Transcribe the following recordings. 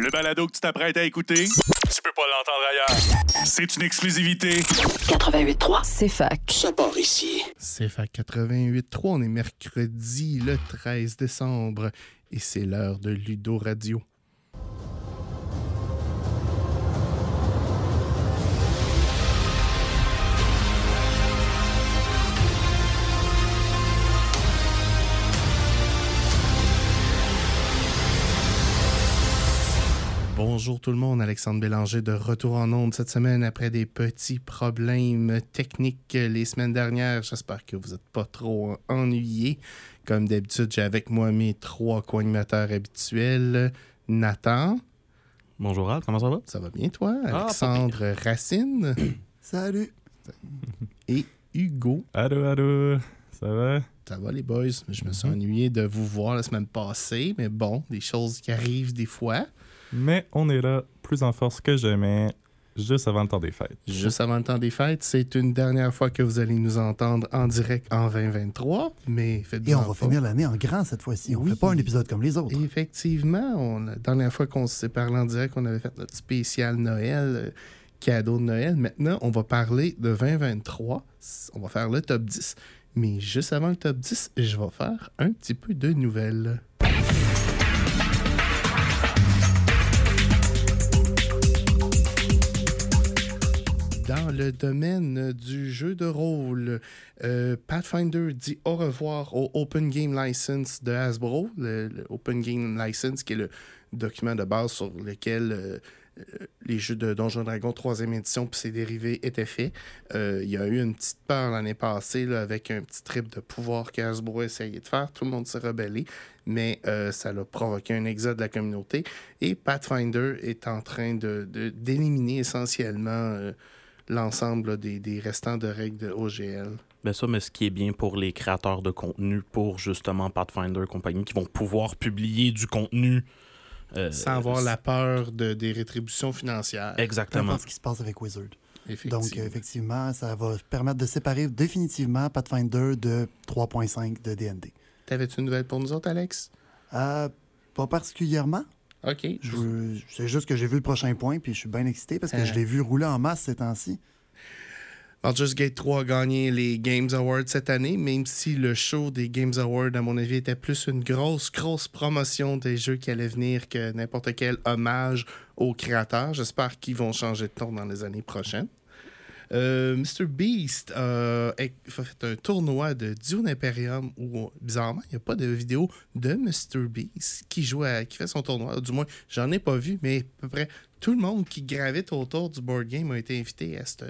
Le balado que tu t'apprêtes à écouter, tu peux pas l'entendre ailleurs. C'est une exclusivité. 88.3, c'est fac. Ça part ici. C'est FAC 88.3, on est mercredi le 13 décembre et c'est l'heure de Ludo Radio. Bonjour tout le monde, Alexandre Bélanger de retour en onde cette semaine après des petits problèmes techniques les semaines dernières. J'espère que vous n'êtes pas trop ennuyés. Comme d'habitude, j'ai avec moi mes trois co-animateurs habituels. Nathan, Bonjour Al, comment ça va? ça va bien toi? pas Alexandre Racine Salut. et Hugo. Allô, allô, ça va? Ça va les boys? Je me suis ennuyé de vous voir la semaine passée, mais bon, des choses qui arrivent des fois. Mais on est là, plus en force que jamais, juste avant le temps des fêtes. Juste avant le temps des fêtes, c'est une dernière fois que vous allez nous entendre en direct en 2023, mais faites Et on va finir l'année en grand cette fois-ci. On Oui. fait pas un épisode comme les autres. Effectivement, on, la dernière fois qu'on s'est parlé en direct, on avait fait notre spécial Noël, euh, cadeau de Noël. Maintenant, on va parler de 2023. On va faire le top 10. Mais juste avant le top 10, je vais faire un petit peu de nouvelles. Le domaine du jeu de rôle, euh, Pathfinder dit au revoir au Open Game License de Hasbro, le, Open Game License qui est le document de base sur lequel euh, euh, les jeux de Donjons Dragon 3e édition puis ses dérivés étaient faits. Il y a eu une petite peur l'année passée avec un petit trip de pouvoir que Hasbro a essayé de faire. Tout le monde s'est rebellé, mais ça a provoqué un exode de la communauté. Et Pathfinder est en train de- de- d'éliminer essentiellement l'ensemble des, des restants de règles de OGL. Ben ça, mais ce qui est bien pour les créateurs de contenu, pour justement Pathfinder compagnie, qui vont pouvoir publier du contenu. euh, Sans avoir la peur de, des rétributions financières. Exactement. ce qui se passe avec Wizard. Effectivement. Donc, euh, effectivement, ça va permettre de séparer définitivement Pathfinder de 3.5 de D&D. T'avais-tu une nouvelle pour nous autres, Alex? Euh, pas particulièrement. OK. C'est juste que j'ai vu le prochain point puis je suis bien excité parce que Euh. je l'ai vu rouler en masse ces temps-ci. Baldur's Gate 3 a gagné les Games Awards cette année, même si le show des Games Awards, à mon avis, était plus une grosse, grosse promotion des jeux qui allaient venir que n'importe quel hommage aux créateurs. J'espère qu'ils vont changer de ton dans les années prochaines. Euh, Mr. Beast a fait un tournoi de Dune Imperium où, bizarrement, il n'y a pas de vidéo de Mr. Beast qui joue qui fait son tournoi. Du moins, j'en ai pas vu, mais à peu près tout le monde qui gravite autour du board game a été invité à cette,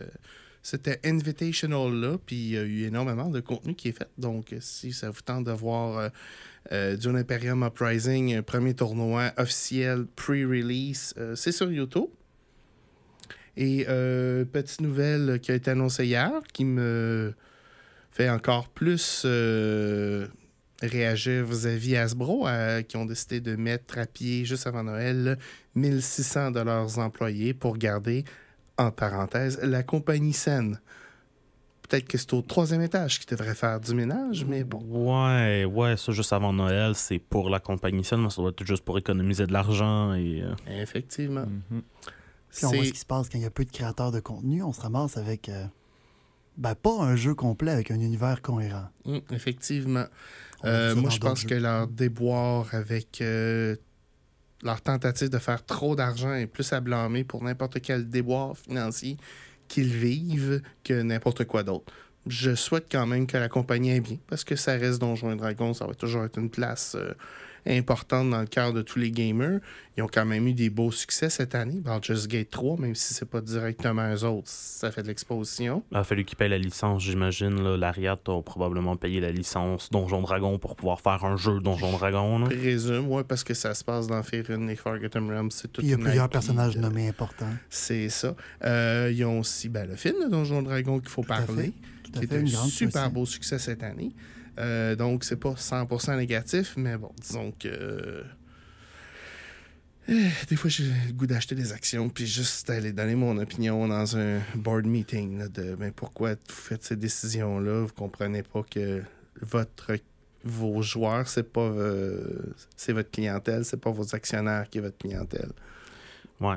c'était Invitational-là, puis il y a eu énormément de contenu qui est fait. Donc, si ça vous tente de voir euh, euh, Dune Imperium Uprising, premier tournoi officiel pre-release, c'est sur YouTube. Et euh, petite nouvelle qui a été annoncée hier, qui me fait encore plus euh, réagir vis-à-vis Hasbro, euh, qui ont décidé de mettre à pied, juste avant Noël, 1600 de leurs employés pour garder en parenthèse, la compagnie saine. Peut-être que c'est au troisième étage qui devrait faire du ménage, mais bon. Ouais, ouais, ça juste avant Noël, c'est pour la compagnie seule, mais ça doit être juste pour économiser de l'argent et. Effectivement. Mhm. Puis on voit ce qui se passe quand il y a peu de créateurs de contenu. On se ramasse avec... euh, ben, pas un jeu complet avec un univers cohérent. Mm, effectivement. Euh, moi, je pense que leur déboire avec euh, leur tentative de faire trop d'argent est plus à blâmer pour n'importe quel déboire financier qu'ils vivent que n'importe quoi d'autre. Je souhaite quand même que la compagnie aille bien parce que ça reste Donjons et Dragons, ça va toujours être une place importante dans le cœur de tous les gamers. Ils ont quand même eu des beaux succès cette année. Baldur's Gate 3, même si c'est pas directement eux autres, ça fait de l'exposition. Il a fallu qu'ils payent la licence, j'imagine. là. L'Ariat a probablement payé la licence Donjon Dragon pour pouvoir faire un jeu Donjon Dragon. là. Présume, ouais, parce que ça se passe dans Faerun et Forgotten Realms. C'est il y a plusieurs IP, personnages euh, nommés importants. C'est ça. Euh, ils ont aussi ben, le film de Donjon Dragon qu'il faut Tout parler, qui est un super beau succès cette année. Euh, donc, c'est pas 100% négatif, mais bon, disons que. euh, eh, Des fois, j'ai le goût d'acheter des actions, puis juste aller donner mon opinion dans un board meeting de pourquoi vous faites ces décisions-là? Vous comprenez pas que votre vos joueurs, c'est pas euh, c'est votre clientèle, c'est pas vos actionnaires qui est votre clientèle. Ouais.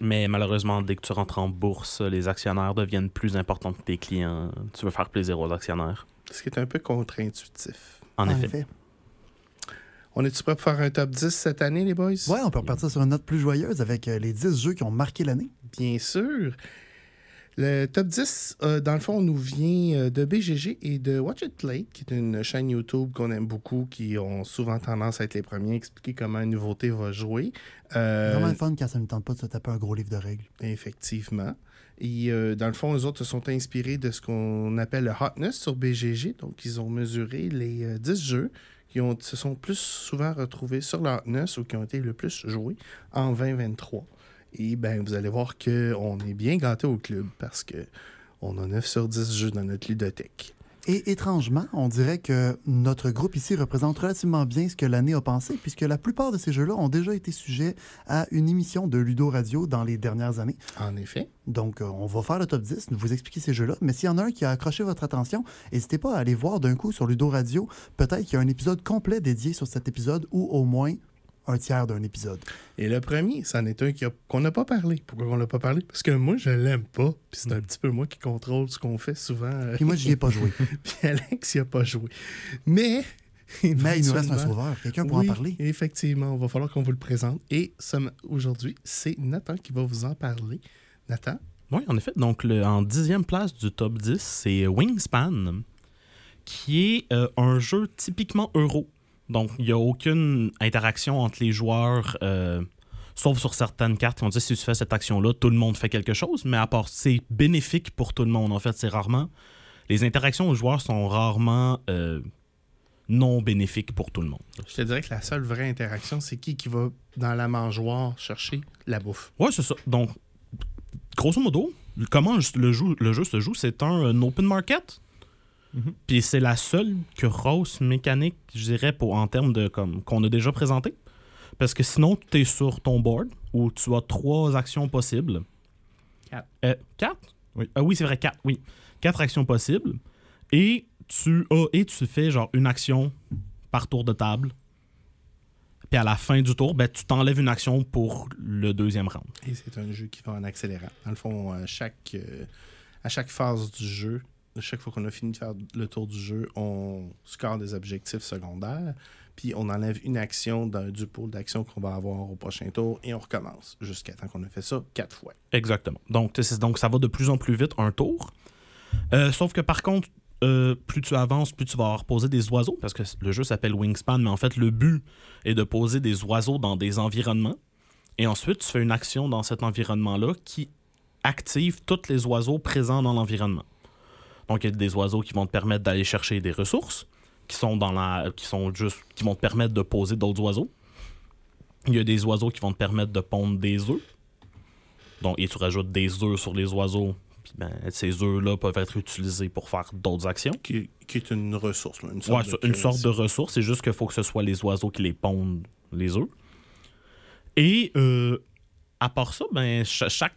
Mais malheureusement, dès que tu rentres en bourse, les actionnaires deviennent plus importants que tes clients. Tu veux faire plaisir aux actionnaires. Ce qui est un peu contre-intuitif. En, effet. On est-tu prêt pour faire un top 10 cette année, les boys? Ouais, on peut repartir sur une note plus joyeuse avec euh, les 10 jeux qui ont marqué l'année. Bien sûr. Le top 10, euh, dans le fond, nous vient euh, de BGG et de Watch It Play, qui est une chaîne YouTube qu'on aime beaucoup, qui ont souvent tendance à être les premiers à expliquer comment une nouveauté va jouer. Euh, Vraiment le fun quand ça ne tente pas de se taper un gros livre de règles. Effectivement. Et euh, dans le fond, eux autres se sont inspirés de ce qu'on appelle le hotness sur BGG. Donc, ils ont mesuré les euh, 10 jeux qui ont, se sont plus souvent retrouvés sur le hotness ou qui ont été le plus joués en 2023. Et ben, vous allez voir qu'on est bien gâté au club parce que on a 9 sur 10 jeux dans notre ludothèque. Et étrangement, on dirait que notre groupe ici représente relativement bien ce que l'année a pensé, puisque la plupart de ces jeux-là ont déjà été sujets à une émission de Ludo Radio dans les dernières années. En effet. Donc, euh, on va faire le top 10, vous expliquer ces jeux-là. Mais s'il y en a un qui a accroché votre attention, n'hésitez pas à aller voir d'un coup sur Ludo Radio. Peut-être qu'il y a un épisode complet dédié sur cet épisode ou au moins un tiers d'un épisode. Et le premier, c'en est un qu'on n'a pas parlé. Pourquoi on l'a pas parlé? Parce que moi, je l'aime pas. Puis c'est un petit peu moi qui contrôle ce qu'on fait souvent. euh, Puis moi, j'y ai pas joué. Puis Alex, il a pas joué. Mais. Mais il nous reste un sauveur. Quelqu'un pour Oui, en parler. Effectivement, il va falloir qu'on vous le présente. Et aujourd'hui, c'est Nathan qui va vous en parler. Nathan? Oui, en effet. Donc, le- en dixième place du top 10, c'est Wingspan, qui est euh, un jeu typiquement euro. Donc, il n'y a aucune interaction entre les joueurs, euh, sauf sur certaines cartes. On dit si tu fais cette action-là, tout le monde fait quelque chose, mais à part, c'est bénéfique pour tout le monde. En fait, c'est rarement. Les interactions aux joueurs sont rarement euh, non bénéfiques pour tout le monde. Je te dirais que la seule vraie interaction, c'est qui qui va dans la mangeoire chercher la bouffe. Ouais, c'est ça. Donc, grosso modo, comment le jeu, le jeu se joue, c'est un, un open market. Mhm. Puis c'est la seule grosse mécanique, je dirais, pour, en termes de comme qu'on a déjà présenté. Parce que sinon, tu es sur ton board où tu as trois actions possibles. Quatre. Euh, quatre? Oui. Ah oui, c'est vrai, quatre, oui. Quatre actions possibles. Et tu as et tu fais genre une action par tour de table. Puis à la fin du tour, ben, tu t'enlèves une action pour le deuxième round. Et c'est un jeu qui va en accélérant. Dans le fond, à chaque, euh, à chaque phase du jeu, chaque fois qu'on a fini de faire le tour du jeu, on score des objectifs secondaires, puis on enlève une action d'un, du pool d'actions qu'on va avoir au prochain tour et on recommence jusqu'à temps qu'on a fait ça quatre fois. Exactement. Donc, ça va de plus en plus vite un tour. Euh, sauf que par contre, euh, plus tu avances, plus tu vas posé des oiseaux, parce que le jeu s'appelle Wingspan, mais en fait, le but est de poser des oiseaux dans des environnements. Et ensuite, tu fais une action dans cet environnement-là qui active tous les oiseaux présents dans l'environnement. Donc, il y a des oiseaux qui vont te permettre d'aller chercher des ressources, qui sont dans la, qui sont juste, qui vont te permettre de poser d'autres oiseaux. Il y a des oiseaux qui vont te permettre de pondre des œufs. Donc, et tu rajoutes des œufs sur les oiseaux. Puis ben, ces œufs-là peuvent être utilisés pour faire d'autres actions. Qui, qui est une ressource, une Ouais, sorte, ça, de, une sorte de ressource. C'est juste qu'il faut que ce soit les oiseaux qui les pondent, les œufs. Et euh, à part ça, ben, cha- chaque,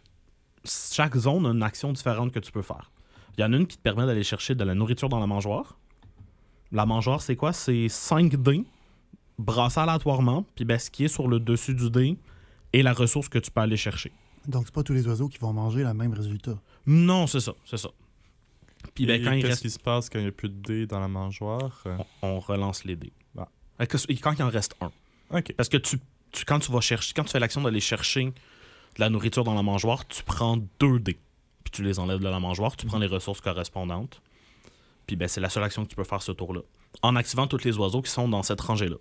chaque zone a une action différente que tu peux faire. Il y en a une qui te permet d'aller chercher de la nourriture dans la mangeoire. La mangeoire, c'est quoi? C'est 5 dés brassés aléatoirement. Puis ben, ce qui est sur le dessus du dé est la ressource que tu peux aller chercher. Donc, c'est pas tous les oiseaux qui vont manger le même résultat. Non, c'est ça, c'est ça. Puis ben, Et quand il qu'est-ce reste qui se passe quand il n'y a plus de dés dans la mangeoire? On, on relance les dés. Ah. Et Quand il en reste un. OK. Parce que tu, tu- quand tu vas chercher, quand tu fais l'action d'aller chercher de la nourriture dans la mangeoire, tu prends deux dés. Puis tu les enlèves de la mangeoire, tu prends les ressources correspondantes. Puis ben, c'est la seule action que tu peux faire ce tour-là. En activant tous les oiseaux qui sont dans cette rangée-là.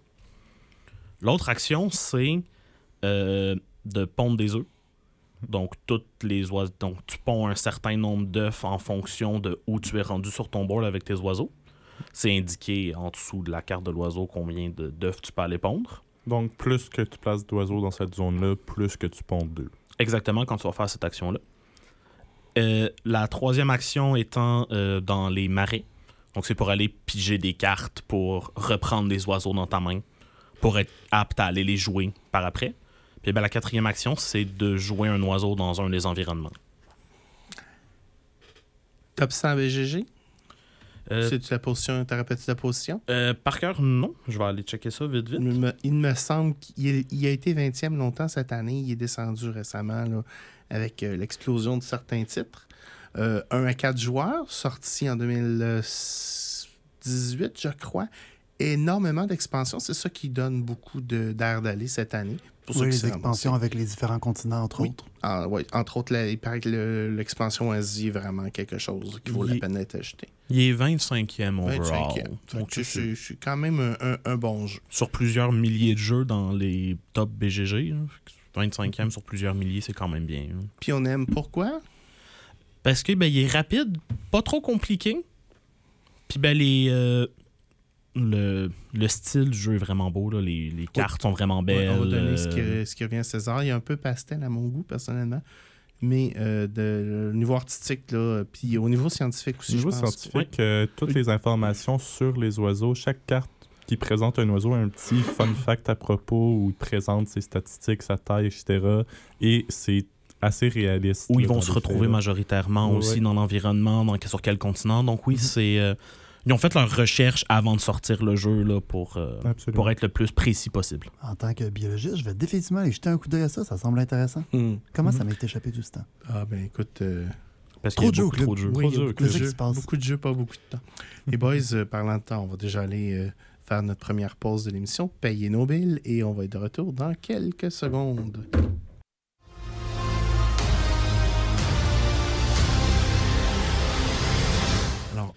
L'autre action, c'est euh, de pondre des œufs. Donc, toutes les oiseaux. Donc, tu ponds un certain nombre d'œufs en fonction de où tu es rendu sur ton board avec tes oiseaux. C'est indiqué en dessous de la carte de l'oiseau combien d'œufs tu peux aller pondre. Donc, plus que tu places d'oiseaux dans cette zone-là, plus que tu ponds d'eux. Exactement quand tu vas faire cette action-là. Euh, la troisième action étant euh, dans les marais. Donc, c'est pour aller piger des cartes pour reprendre des oiseaux dans ta main pour être apte à aller les jouer par après. Puis ben, la quatrième action, c'est de jouer un oiseau dans un des environnements. Top 100 BGG? Euh, C'est-tu la position, répété la position? euh, par cœur, non. Je vais aller checker ça vite, vite. Il me, il me semble qu'il il a été 20e longtemps cette année. Il est descendu récemment là, avec euh, l'explosion de certains titres. 1 à 4 joueurs, sorti en 2018, je crois. Énormément d'expansions. C'est ça qui donne beaucoup d'air d'aller cette année. Pour Oui, les expansions avec les différents continents, entre Oui. autres. Ah, ouais, entre autres, il paraît que le- l'expansion Asie est vraiment quelque chose qui vaut la peine d'être acheté. Il est 25e overall. 25e. Fait Donc, que c'est- quand même un, un- un bon jeu. sur plusieurs milliers de jeux dans les top BGG. hein. 25e sur plusieurs milliers, c'est quand même bien. hein. Puis on aime pourquoi? Parce que ben, il est rapide, pas trop compliqué. Puis ben les euh, le, le style du jeu est vraiment beau. Là. Les, les cartes sont vraiment belles. on va donner ce euh, qui, ce qui revient à César. Il y a un peu pastel à mon goût, personnellement. Mais euh, de, au niveau artistique, là, puis au niveau scientifique aussi, Au niveau je pense. scientifique, euh, toutes les informations sur les oiseaux, chaque carte qui présente un oiseau a un petit fun fact à propos où il présente ses statistiques, sa taille, etc. Et c'est assez réaliste. où ils vont se retrouver là. majoritairement Ouais, aussi ouais. dans l'environnement, dans, sur quel continent. Donc oui, c'est... euh, ils ont fait leur recherche avant de sortir le jeu là, pour, euh, pour être le plus précis possible. En tant que biologiste, je vais définitivement aller jeter un coup d'œil à ça. Ça semble intéressant. Hmm. Comment Mhm. ça m'est échappé tout ce temps? Ah, ben écoute. euh, Parce Trop de jeux, trop de jeux. oui, de beaucoup de jeux, pas beaucoup de temps. Les boys, euh, parlant de temps, on va déjà aller euh, faire notre première pause de l'émission, payer nos billes, et on va être de retour dans quelques secondes.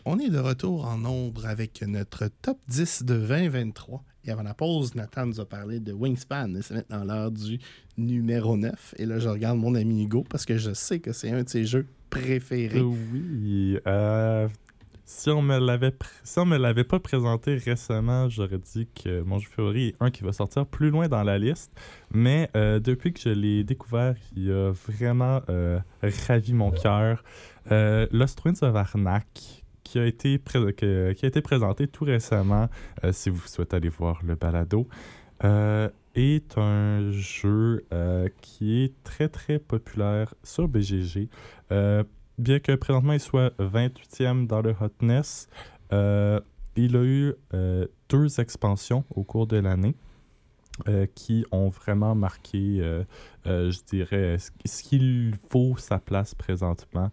On est de retour en nombre avec notre top 10 de 2023. Et avant la pause, Nathan nous a parlé de Wingspan. C'est maintenant l'heure du numéro 9. Et là, je regarde mon ami Hugo parce que je sais que c'est un de ses jeux préférés. Euh, oui. euh, si on me l'avait me l'avait pas présenté récemment, j'aurais dit que mon jeu favori est un qui va sortir plus loin dans la liste. Mais euh, depuis que je l'ai découvert, il a vraiment ravi mon cœur. Lost Winds of Arnak, qui a été, qui a été présenté tout récemment, euh, si vous souhaitez aller voir le balado, euh, est un jeu euh, qui est très très populaire sur BGG. Bien que présentement il soit 28e dans le hotness, il a eu deux expansions au cours de l'année qui ont vraiment marqué, je dirais, ce qu'il faut sa place présentement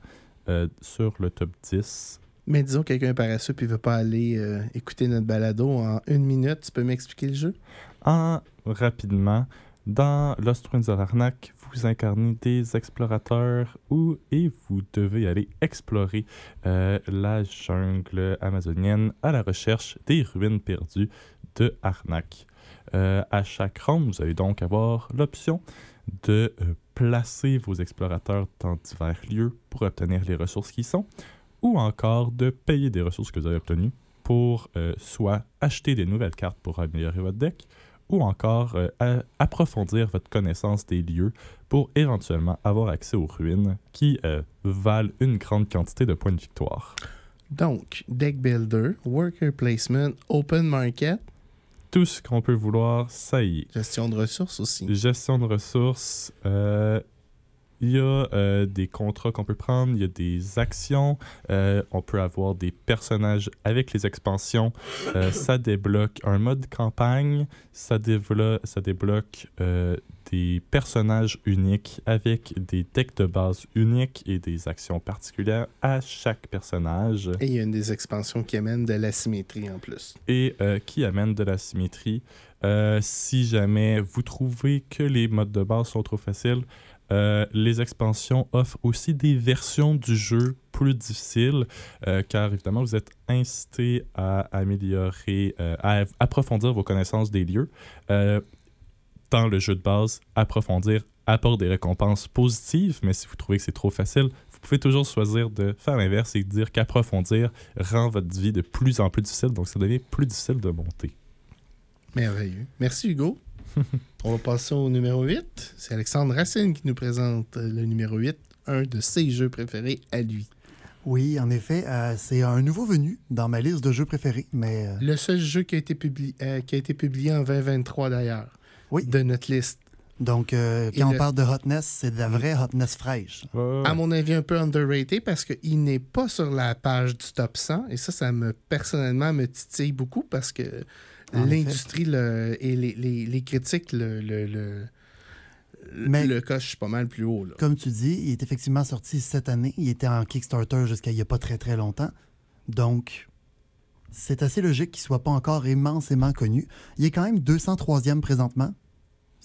sur le top 10. Mais disons que quelqu'un est paresseux et veut pas aller euh, écouter notre balado en une minute. Tu peux m'expliquer le jeu? En rapidement, dans Lost Winds of Arnak, vous incarnez des explorateurs où, et vous devez aller explorer euh, la jungle amazonienne à la recherche des ruines perdues de Arnak. Euh, à chaque round, vous allez donc avoir l'option de euh, placer vos explorateurs dans divers lieux pour obtenir les ressources qui sont, ou encore de payer des ressources que vous avez obtenues pour euh, soit acheter des nouvelles cartes pour améliorer votre deck, ou encore euh, approfondir votre connaissance des lieux pour éventuellement avoir accès aux ruines qui euh, valent une grande quantité de points de victoire. Donc, deck builder, worker placement, open market, Tout ce qu'on peut vouloir, ça y est. gestion de ressources aussi. Gestion de ressources, euh, il y a euh, des contrats qu'on peut prendre, il y a des actions, euh, on peut avoir des personnages avec les expansions, euh, ça débloque un mode campagne, ça, dévelo- ça débloque des personnages uniques avec des decks de base uniques et des actions particulières à chaque personnage Et il y a une des expansions qui amène de l'asymétrie en plus. et qui amène de la symétrie. Si jamais vous trouvez que les modes de base sont trop faciles, euh, les expansions offrent aussi des versions du jeu plus difficiles, euh, car évidemment, vous êtes incité à améliorer, euh, à approfondir vos connaissances des lieux. Dans le jeu de base, approfondir apporte des récompenses positives, mais si vous trouvez que c'est trop facile, vous pouvez toujours choisir de faire l'inverse et dire qu'approfondir rend votre vie de plus en plus difficile, donc ça devient plus difficile de monter. Merveilleux. Merci Hugo. On va passer au numéro 8. C'est Alexandre Racine qui nous présente euh, le numéro 8, un de ses jeux préférés à lui. Oui, en effet, euh, c'est un nouveau venu dans ma liste de jeux préférés, mais euh, Le seul jeu qui a été, publié qui a été publié en 2023 d'ailleurs, oui, de notre liste. Donc, euh, Et quand on le- parle de hotness, c'est de la vraie hotness fraîche. À mon avis, un peu underrated parce qu'il n'est pas sur la page du top 100. Et ça, ça me personnellement me titille beaucoup parce que l'industrie le- et les, les- les critiques le, le, le, Mais- le cochent pas mal plus haut. Là. Comme tu dis, il est effectivement sorti cette année. Il était en Kickstarter jusqu'à il n'y a pas très très longtemps. Donc, c'est assez logique qu'il ne soit pas encore immensément connu. Il est quand même 203e présentement,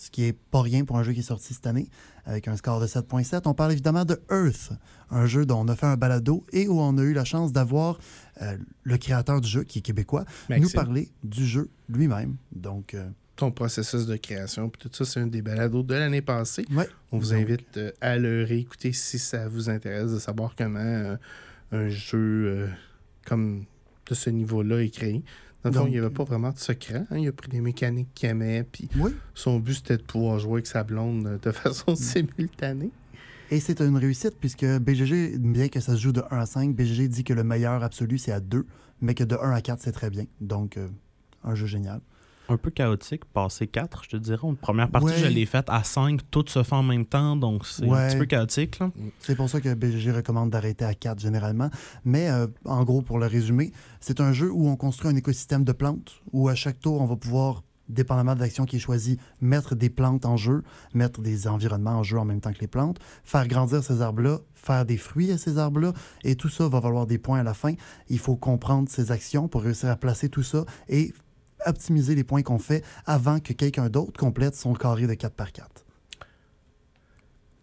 ce qui est pas rien pour un jeu qui est sorti cette année, avec un score de 7.7. On parle évidemment de Earth, un jeu dont on a fait un balado et où on a eu la chance d'avoir euh, le créateur du jeu, qui est québécois, Maxime, nous parler du jeu lui-même. Donc, euh, ton processus de création, puis tout ça, c'est un des balados de l'année passée. ouais. On vous Donc, invite euh, à le réécouter si ça vous intéresse de savoir comment un jeu comme de ce niveau-là est créé. Dans le fond, Donc, il n'y avait pas vraiment de secret. hein. Il a pris des mécaniques qu'il aimait, puis Oui. son but, c'était de pouvoir jouer avec sa blonde euh, de façon simultanée. Et c'est une réussite puisque BGG, bien que ça se joue de 1 à 5, BGG dit que le meilleur absolu c'est à 2, mais que de 1 à 4 c'est très bien. Donc, euh, un jeu génial. Un peu chaotique, passé 4, je te dirais. Une première partie, Ouais. je l'ai faite à 5, tout se fait en même temps, donc c'est Ouais. un petit peu chaotique. C'est pour ça que BGG recommande d'arrêter à 4 généralement. Mais euh, en gros, pour le résumer, c'est un jeu où on construit un écosystème de plantes, où à chaque tour, on va pouvoir, dépendamment de l'action qui est choisie, mettre des plantes en jeu, mettre des environnements en jeu en même temps que les plantes, faire grandir ces arbres-là, faire des fruits à ces arbres-là, et tout ça va valoir des points à la fin. Il faut comprendre ces actions pour réussir à placer tout ça et optimiser les points qu'on fait avant que quelqu'un d'autre complète son carré de 4 par 4.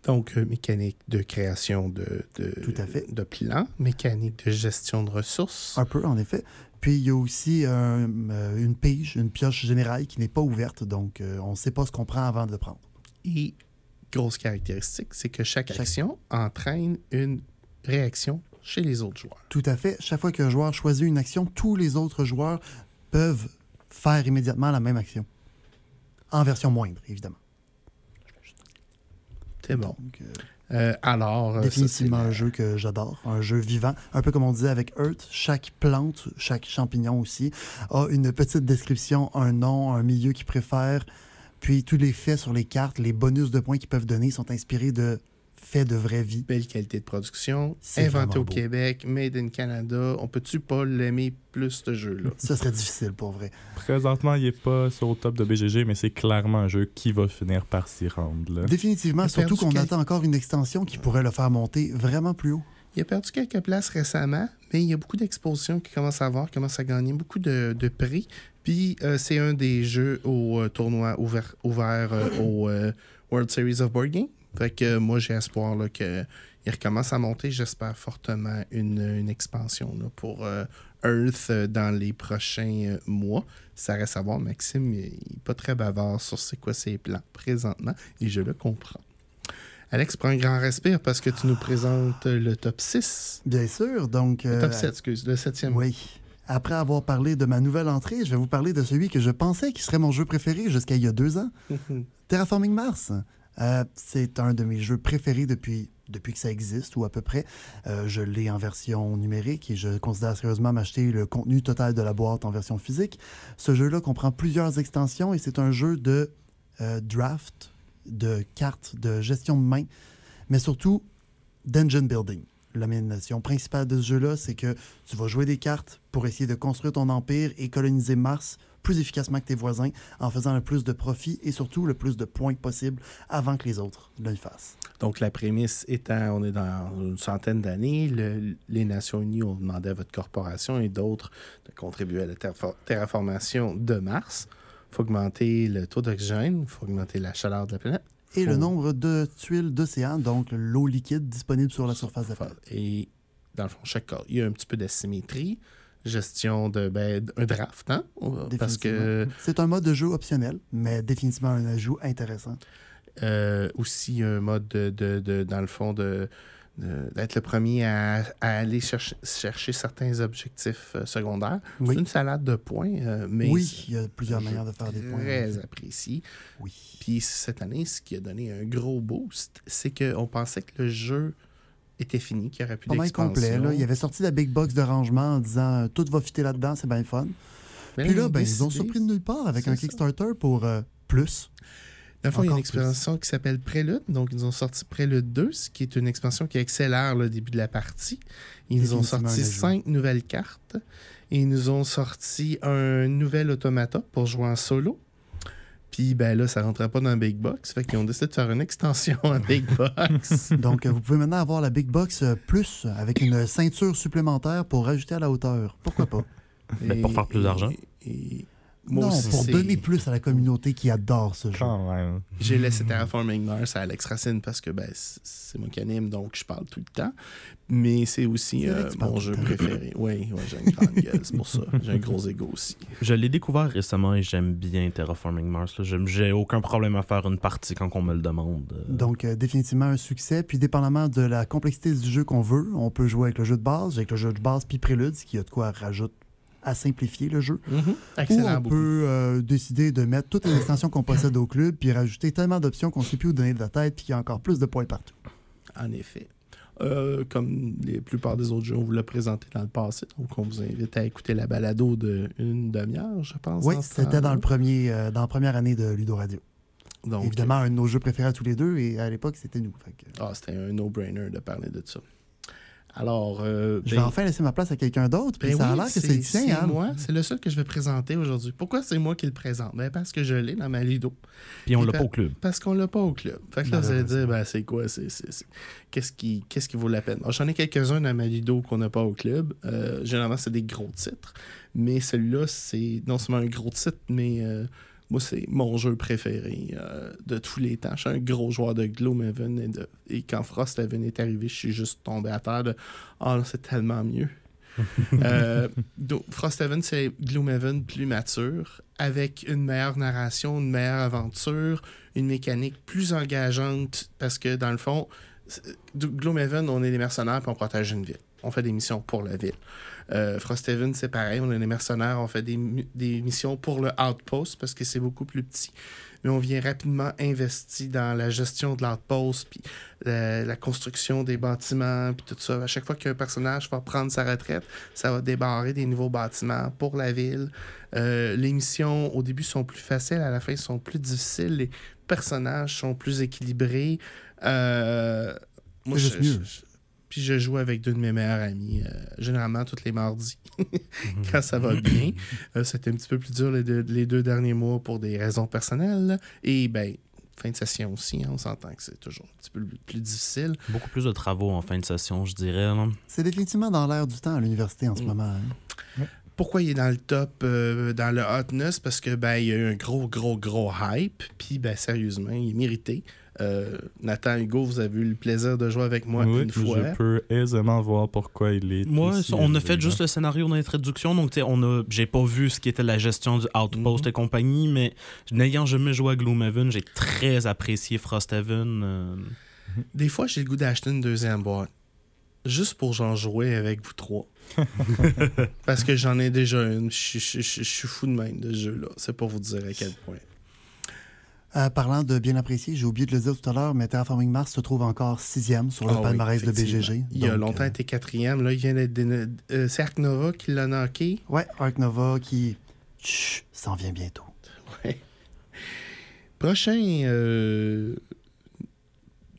Donc, euh, mécanique de création de, de, Tout à fait. de plans, mécanique de gestion de ressources. Un peu, en effet. Puis, il y a aussi euh, une pige, une pioche générale qui n'est pas ouverte, donc euh, on ne sait pas ce qu'on prend avant de le prendre. Et grosse caractéristique, c'est que chaque, Chaque- action entraîne une réaction chez les autres joueurs. Tout à fait. Chaque fois qu'un joueur choisit une action, tous les autres joueurs peuvent faire immédiatement la même action. En version moindre, évidemment. C'est bon. Donc, euh, Euh, alors, euh, ça, définitivement un jeu que j'adore, un jeu vivant. Un peu comme on disait avec Earth, chaque plante, chaque champignon aussi, a une petite description, un nom, un milieu qu'il préfère. Puis tous les faits sur les cartes, les bonus de points qu'ils peuvent donner sont inspirés de faits de vraie vie. belle qualité de production, C'est inventé au beau. Québec, made in Canada. On peut-tu pas l'aimer plus, ce jeu-là? Ce serait difficile pour vrai. Présentement, il n'est pas sur le top de BGG, mais c'est clairement un jeu qui va finir par s'y rendre. là. Définitivement, surtout qu'on quel- attend encore une extension qui pourrait le faire monter vraiment plus haut. Il a perdu quelques places récemment, mais il y a beaucoup d'expositions qui commencent à avoir, commencent à gagner beaucoup de, de prix. Puis euh, c'est un des jeux au euh, tournoi ouvert, ouvert euh, au euh, World Series of Board Game. Fait que euh, moi, j'ai espoir là, qu'il recommence à monter. J'espère fortement une, une expansion là, pour euh, Earth euh, dans les prochains mois. Ça reste à voir. Maxime, il n'est pas très bavard sur c'est quoi ses plans présentement et je le comprends. Alex, prends un grand respire parce que tu nous présentes le top 6. Bien sûr, donc... Le top 7, excuse, le septième. Oui. Après avoir parlé de ma nouvelle entrée, je vais vous parler de celui que je pensais qui serait mon jeu préféré jusqu'à il y a deux ans, Terraforming Mars. Euh, c'est un de mes jeux préférés depuis, depuis que ça existe, ou à peu près. Euh, je l'ai en version numérique et je considère sérieusement m'acheter le contenu total de la boîte en version physique. Ce jeu-là comprend plusieurs extensions et c'est un jeu de euh, draft, de cartes, de gestion de main, mais surtout d'engine building. L'amélioration principale de ce jeu-là, c'est que tu vas jouer des cartes pour essayer de construire ton empire et coloniser Mars plus efficacement que tes voisins en faisant le plus de profit et surtout le plus de points possible avant que les autres le fassent. Donc, la prémisse étant, on est dans une centaine d'années, le- les Nations Unies ont demandé à votre corporation et d'autres de contribuer à la terrafor- terraformation de Mars. Il faut augmenter le taux d'oxygène, il faut augmenter la chaleur de la planète. Et Faut- le nombre de tuiles d'océan, donc l'eau liquide disponible sur la surface de la planète. Et dans le fond, chaque corps, il y a un petit peu d'asymétrie, gestion de ben, un draft, hein? Parce que. C'est un mode de jeu optionnel, mais définitivement un ajout intéressant. euh, aussi un mode de, de- de- dans le fond de- d'être le premier à, à aller chercher, chercher certains objectifs euh, secondaires. Oui. C'est une salade de points, euh, mais Oui, il y a plusieurs manières de faire des points. très apprécié. Oui. Puis cette année, ce qui a donné un gros boost, c'est qu'on pensait que le jeu était fini, qu'il n'y aurait plus mal complet. d'expansion. Là. Il avait sorti la big box de rangement en disant euh, tout va fitter là-dedans, c'est bien le fun. Mais Puis là, ben, ils ont surpris de nulle part avec un ça. Kickstarter pour plus. Dans le fond, il y a une expansion qui s'appelle Prélude. Donc, ils nous ont sorti Prélude 2, ce qui est une expansion qui accélère le début de la partie. Ils nous ont sorti cinq nouvelles cartes. Et ils nous ont sorti un nouvel automata pour jouer en solo. Puis, ben là, ça rentrait pas dans un Big Box. Fait qu'ils ont décidé de faire une extension en Big Box. Donc, vous pouvez maintenant avoir la Big Box euh, Plus avec une ceinture supplémentaire pour rajouter à la hauteur. Pourquoi pas? Ben, pour faire plus d'argent. Et moi non, aussi, pour donner plus à la communauté qui adore ce jeu. Quand même. J'ai laissé Terraforming Mars à Alex Racine parce que ben, c'est moi qui anime, donc je parle tout le temps. Mais c'est aussi euh, mon jeu préféré. Oui, ouais, j'ai une grande gueule, c'est pour ça. J'ai un gros ego aussi. Je l'ai découvert récemment et j'aime bien Terraforming Mars. J'ai aucun problème à faire une partie quand on me le demande. Donc, euh, définitivement un succès. Puis, dépendamment de la complexité du jeu qu'on veut, on peut jouer avec le jeu de base, avec le jeu de base, puis Prélude, ce qui a de quoi rajouter à simplifier le jeu. Ou Excellent, on beaucoup. peut euh, décider de mettre toutes les extensions qu'on possède au club, puis rajouter tellement d'options qu'on ne sait plus où donner de la tête, puis qu'il y a encore plus de points partout. En effet. Euh, comme la plupart des autres jeux, on vous l'a présenté dans le passé. Donc, on vous invite à écouter la balado d'une demi-heure, je pense. Oui, c'était dans temps-là. le premier, euh, dans la première année de Ludo Radio. Donc, Évidemment, un de nos jeux préférés à tous les deux, et à l'époque, c'était nous. Que, Ah, c'était un no-brainer de parler de ça. Alors, euh, je ben- vais enfin laisser ma place à quelqu'un d'autre, puis Ben ça a l'air que c'est le c'est moi. C'est le seul que je vais présenter aujourd'hui. Pourquoi c'est moi qui le présente? Ben parce que je l'ai dans ma Lido. Puis on l'a pa- pas au club. Parce qu'on l'a pas au club. Fait que là, vous allez dire, ben c'est quoi? c'est c'est- c'est- Qu'est-ce qui, qu'est-ce qui vaut la peine? J'en ai quelques-uns dans ma Lido qu'on n'a pas au club. Euh, généralement, c'est des gros titres. Mais celui-là, c'est non seulement un gros titre, mais euh, moi, c'est mon jeu préféré euh, de tous les temps. Je suis un gros joueur de Gloomhaven et, de- et quand Frosthaven est arrivé, je suis juste tombé à terre de « Ah, c'est tellement mieux! » Euh, donc, Frosthaven, c'est Gloomhaven plus mature, avec une meilleure narration, une meilleure aventure, une mécanique plus engageante, parce que dans le fond, Gloomhaven, on est des mercenaires puis on protège une ville. On fait des missions pour la ville. Euh, Frosthaven, c'est pareil, on est des mercenaires, on fait des, des missions pour le outpost parce que c'est beaucoup plus petit. Mais on vient rapidement investi dans la gestion de l'outpost, puis la, la construction des bâtiments, puis tout ça. À chaque fois qu'un personnage va prendre sa retraite, ça va débarrer des nouveaux bâtiments pour la ville. Euh, les missions, au début, sont plus faciles, à la fin, sont plus difficiles. Les personnages sont plus équilibrés. Euh, moi, juste je- mieux. je- puis je joue avec deux de mes meilleurs amis, euh, généralement tous les mardis, quand ça va bien. Euh, C'était un petit peu plus dur les deux, les deux derniers mois pour des raisons personnelles. Et ben, fin de session aussi, hein, on s'entend que c'est toujours un petit peu plus difficile. Beaucoup plus de travaux en fin de session, je dirais. C'est définitivement dans l'air du temps à l'université en ce Mm. moment. hein. Pourquoi il est dans le top, euh, dans le hotness? Parce que ben, il y a eu un gros, gros, gros hype. Puis ben, sérieusement, il est mérité. Euh, Nathan Hugo, vous avez eu le plaisir de jouer avec moi oui, une fois. je peux aisément voir pourquoi il est. Moi, on a fait juste le scénario d'introduction, donc tu sais, on a, j'ai pas vu ce qui était la gestion du outpost Mhm. et compagnie, mais n'ayant jamais joué à Gloomhaven, j'ai très apprécié Frosthaven. euh, Des fois, j'ai le goût d'acheter une deuxième boîte. Juste pour j'en jouer avec vous trois. Parce que j'en ai déjà une. Je je- je- je suis fou de même de ce jeu-là. C'est pour vous dire à quel point. Euh, parlant de bien apprécié, j'ai oublié de le dire tout à l'heure, mais Terraforming Mars se trouve encore sixième sur le Ah oui, palmarès de. BGG. Il a longtemps euh, été quatrième. Là, il vient d'être. euh, c'est Ark Nova qui l'a knocké. Ouais, Ark Nova qui s'en vient bientôt. Prochain.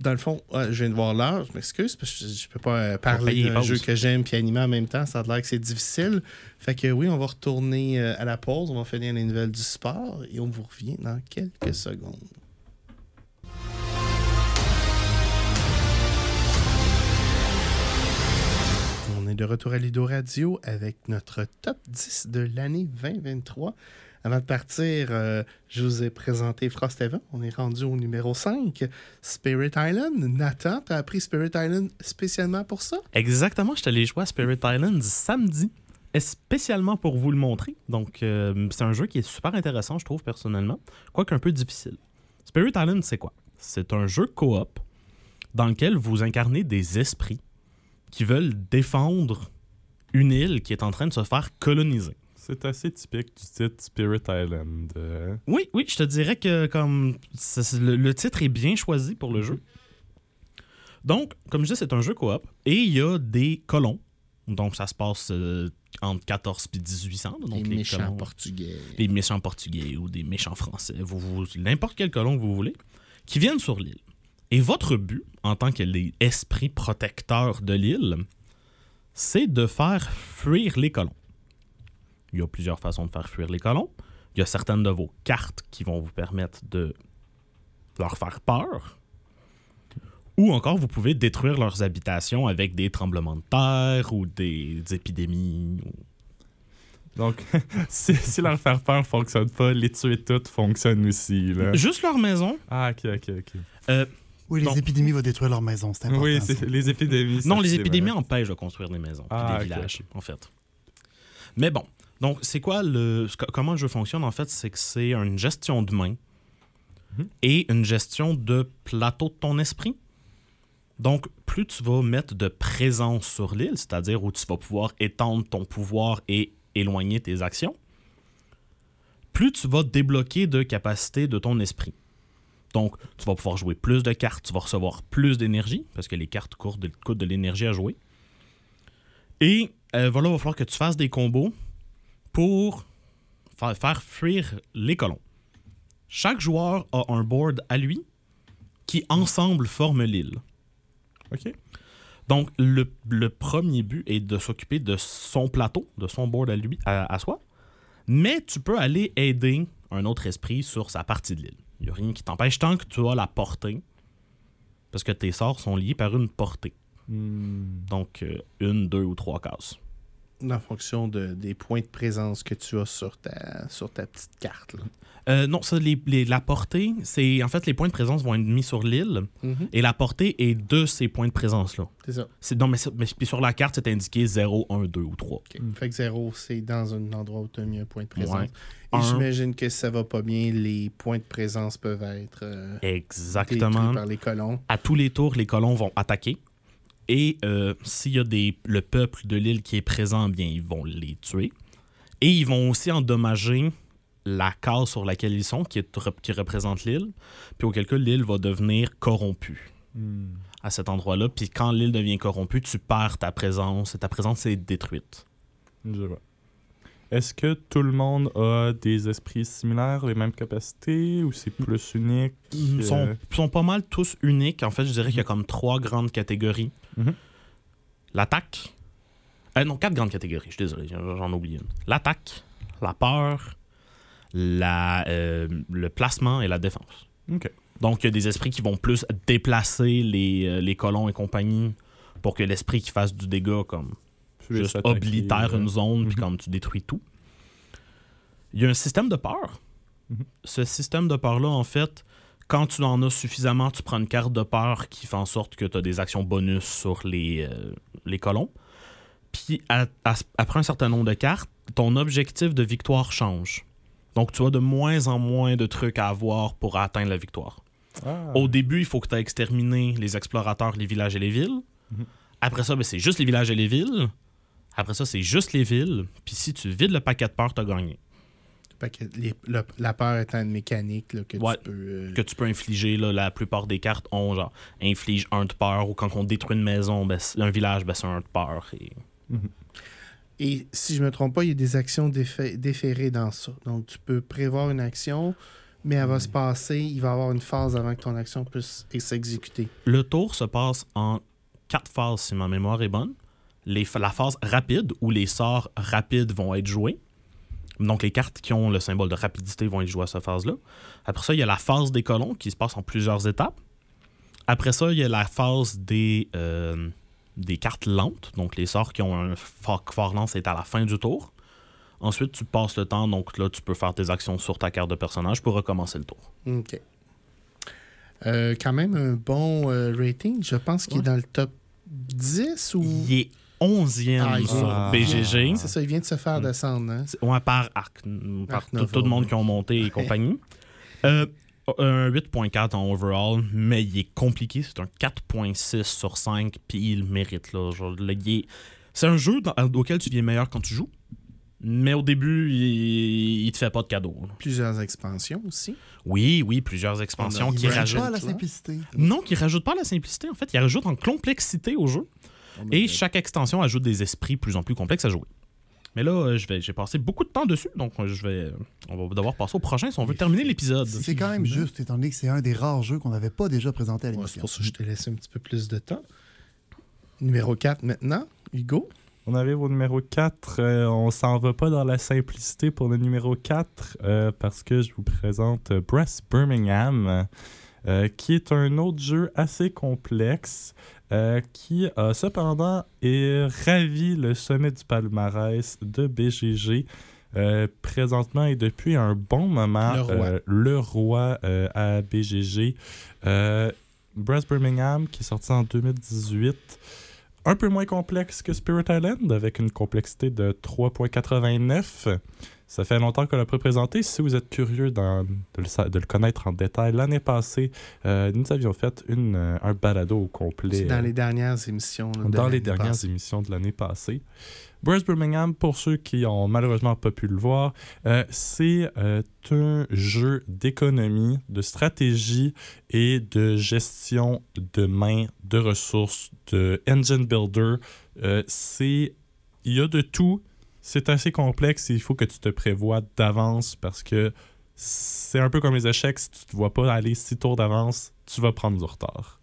Dans le fond, je viens de voir l'heure, je m'excuse, parce que je, peux pas euh, parler d'un jeu que j'aime puis animer en même temps. Ça a l'air que c'est difficile. Fait que oui, on va retourner euh, à la pause, on va finir les nouvelles du sport et on vous revient dans quelques secondes. On est de retour à Lido Radio avec notre top 10 de l'année 2023. Avant de partir, euh, je vous ai présenté Frosthaven. On est rendu au numéro 5, Spirit Island. Nathan, t'as appris Spirit Island spécialement pour ça? Exactement, je suis allé jouer à Spirit Island samedi, spécialement pour vous le montrer. Donc, euh, c'est un jeu qui est super intéressant, je trouve, personnellement, quoique un peu difficile. Spirit Island, c'est quoi? C'est un jeu coop dans lequel vous incarnez des esprits qui veulent défendre une île qui est en train de se faire coloniser. C'est assez typique du titre Spirit Island. euh. Oui, oui, je te dirais que comme ça, le, le titre est bien choisi pour le jeu. Donc, comme je dis, c'est un jeu coop et il y a des colons Donc, ça se passe euh, entre 14 et 1800. là, Donc, les les méchants colons- portugais. des méchants portugais ou des méchants français, vous, vous- n'importe quel colon que vous voulez, qui viennent sur l'île. Et votre but, en tant que les esprits protecteurs de l'île, c'est de faire fuir les colons. Il y a plusieurs façons de faire fuir les colons. Il y a certaines de vos cartes qui vont vous permettre de leur faire peur. Ou encore, vous pouvez détruire leurs habitations avec des tremblements de terre ou des épidémies. ou- Donc, si, si leur faire peur fonctionne pas, les tuer toutes fonctionnent aussi. Là. Juste leur maison, Ah, ok, ok, ok. euh, Oui, les Donc- épidémies vont détruire leur maison, c'est important. Oui, c'est les épidémies. Non, les épidémies vrai. empêchent de construire des maisons, Ah, des ok, villages, en fait. Mais bon, donc c'est quoi le comment le jeu fonctionne en fait, c'est que c'est une gestion de main Mhm. et une gestion de plateau de ton esprit. Donc plus tu vas mettre de présence sur l'île, c'est-à-dire où tu vas pouvoir étendre ton pouvoir et éloigner tes actions, plus tu vas débloquer de capacités de ton esprit. Donc, tu vas pouvoir jouer plus de cartes, tu vas recevoir plus d'énergie, parce que les cartes courent de- coûtent de l'énergie à jouer. Et euh, voilà, il va falloir que tu fasses des combos pour fa- faire fuir les colons. Chaque joueur a un board à lui qui ensemble forment l'île. Ok? Donc, le, le premier but est de s'occuper de son plateau, de son board à lui, à, à soi. Mais tu peux aller aider un autre esprit sur sa partie de l'île. Il n'y a rien qui t'empêche tant que tu as la portée. Parce que tes sorts sont liés par une portée. Hmm. Donc, euh, une, deux ou trois cases. En fonction de, des points de présence que tu as sur ta, sur ta petite carte. là. Euh, non, ça, les- les- la portée, c'est. En fait, les points de présence vont être mis sur l'île. Mhm. Et la portée est de ces points de présence-là. C'est ça. C'est- Non, mais, puis sur la carte, c'est indiqué 0, 1, 2 ou 3. OK. Fait que zéro, c'est dans un endroit où tu as mis un point de présence. Ouais. Et Un. j'imagine que ça va pas bien, les points de présence peuvent être euh, Exactement. par les colons. à tous les tours, les colons vont attaquer. Et euh, s'il y a des, le peuple de l'île qui est présent, bien, ils vont les tuer. Et ils vont aussi endommager la case sur laquelle ils sont, qui, est- qui représente l'île. Puis auquel cas, l'île va devenir corrompue Hmm. à cet endroit-là. Puis quand l'île devient corrompue, tu perds ta présence. Et ta présence est détruite. Je vois. Est-ce que tout le monde a des esprits similaires, les mêmes capacités, ou c'est plus unique? Ils euh, sont, sont pas mal tous uniques. En fait, je dirais qu'il y a comme trois grandes catégories. Mhm. L'attaque. Euh, non, quatre grandes catégories. Je suis désolé, j'en oublie une. L'attaque, la peur, la, euh, le placement et la défense. Donc, il y a des esprits qui vont plus déplacer les, euh, les colons et compagnie pour que l'esprit qui fasse du dégât, comme juste oblitère euh, une zone, puis Mhm. comme tu détruis tout. Il y a un système de peur. Mhm. Ce système de peur-là, en fait, quand tu en as suffisamment, tu prends une carte de peur qui fait en sorte que tu as des actions bonus sur les, euh, les colons. Puis à- à- après un certain nombre de cartes, ton objectif de victoire change. Donc tu as de moins en moins de trucs à avoir pour atteindre la victoire. Ah. Au début, il faut que tu aies exterminé les explorateurs, les villages et les villes. Mhm. Après ça, ben, c'est juste les villages et les villes. Après ça, c'est juste les villes. Puis si tu vides le paquet de peur, tu as gagné. Les- le- la peur étant une mécanique là, que Ouais. tu peux. euh, Que tu peux infliger, là, la plupart des cartes ont genre inflige un de peur ou quand on détruit une maison, ben, un village, ben, c'est un de peur. Et... Et si je me trompe pas, il y a des actions défé- déférées dans ça. Donc tu peux prévoir une action, mais elle va se passer, il va y avoir une phase avant que ton action puisse s'exécuter. Le tour se passe en quatre phases, si ma mémoire est bonne. Les, la phase rapide, où les sorts rapides vont être joués. Donc, les cartes qui ont le symbole de rapidité vont être jouées à cette phase-là. Après ça, il y a la phase des colons qui se passe en plusieurs étapes. Après ça, il y a la phase des, euh, des cartes lentes. Donc, les sorts qui ont un fort, fort lent, c'est à la fin du tour. Ensuite, tu passes le temps. Donc, là, tu peux faire tes actions sur ta carte de personnage pour recommencer le tour. OK. Euh, quand même un bon euh, rating. Je pense qu'il est dans le top 10 ou. Il est 11e Ah, il sur va- BGG. C'est ça, il vient de se faire descendre. Hein? Ouais, par arc. Par Arc tout, le monde qui ont monté et compagnie. Euh, un 8.4 en overall, mais il est compliqué. C'est un 4.6 sur 5, puis il le mérite. Là. Genre, là, il est- C'est un jeu dans- auquel tu deviens meilleur quand tu joues, mais au début, il, il te fait pas de cadeau. là. Plusieurs expansions aussi. Oui, oui, plusieurs expansions qui Pas rajoutent. à la simplicité. Non, qui rajoutent pas la simplicité, en fait. Ils rajoutent en complexité au jeu. Et chaque extension ajoute des esprits plus en plus complexes à jouer. Mais là, euh, je vais, j'ai passé beaucoup de temps dessus, donc euh, je vais, on va devoir passer au prochain si on veut terminer l'épisode. C'est quand même juste, étant donné que c'est un des rares jeux qu'on n'avait pas déjà présenté à Ouais, c'est l'émission. pour ça que je t'ai laissé un petit peu plus de temps. Numéro 4 maintenant, Hugo? On arrive au numéro 4. euh, on s'en va pas dans la simplicité pour le numéro 4 euh, parce que je vous présente euh, Brass Birmingham, euh, qui est un autre jeu assez complexe euh, qui a cependant est ravi le sommet du palmarès de BGG. euh, présentement et depuis un bon moment, Le roi. euh, le roi à BGG. Brass Birmingham, qui est sorti en 2018, un peu moins complexe que Spirit Island, avec une complexité de 3.89. Ça fait longtemps qu'on l'a pas présenté. Si vous êtes curieux de, le, sa- de le connaître en détail, l'année passée, euh, nous avions fait une, euh, un balado au complet. Dans euh, les dernières émissions. là, de dans les l'année dernières passée. émissions de l'année passée. Brass Birmingham, pour ceux qui ont malheureusement pas pu le voir, euh, c'est euh, un jeu d'économie, de stratégie et de gestion de main, de ressources, de engine builder. C'est il y a de tout. C'est assez complexe et il faut que tu te prévois d'avance parce que c'est un peu comme les échecs. Si tu ne te vois pas aller six tours d'avance, tu vas prendre du retard.